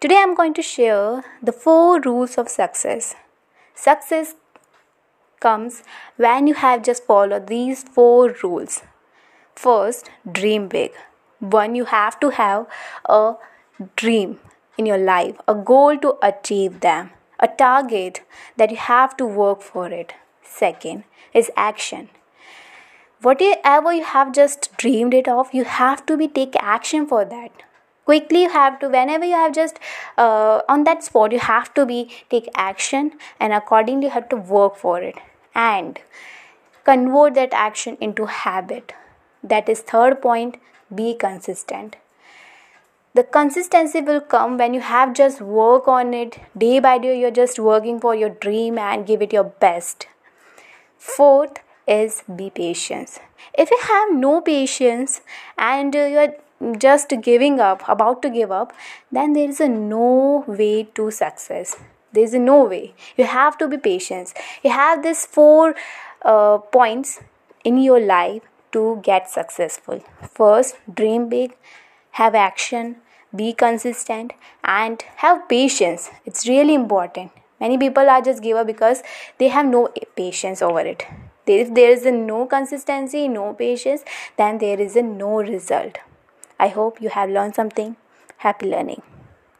Today I'm going to share the four rules of success. Success comes when you have just followed these four rules. First, dream big. One, you have to have a dream in your life, a goal to achieve them, a target that you have to work for it. Second is action. Whatever you have just dreamed it of, you have to be take action for that quickly you have to whenever you have just uh, on that spot you have to be take action and accordingly you have to work for it and convert that action into habit. That is third point be consistent. The consistency will come when you have just work on it day by day you're just working for your dream and give it your best. Fourth is be patient. If you have no patience and uh, you're just giving up about to give up then there is a no way to success. There is no way. You have to be patient. You have these four uh, points in your life to get successful. First dream big have action be consistent and have patience. It's really important. Many people are just give up because they have no patience over it. If there is no consistency no patience then there is a no result I hope you have learned something. Happy learning.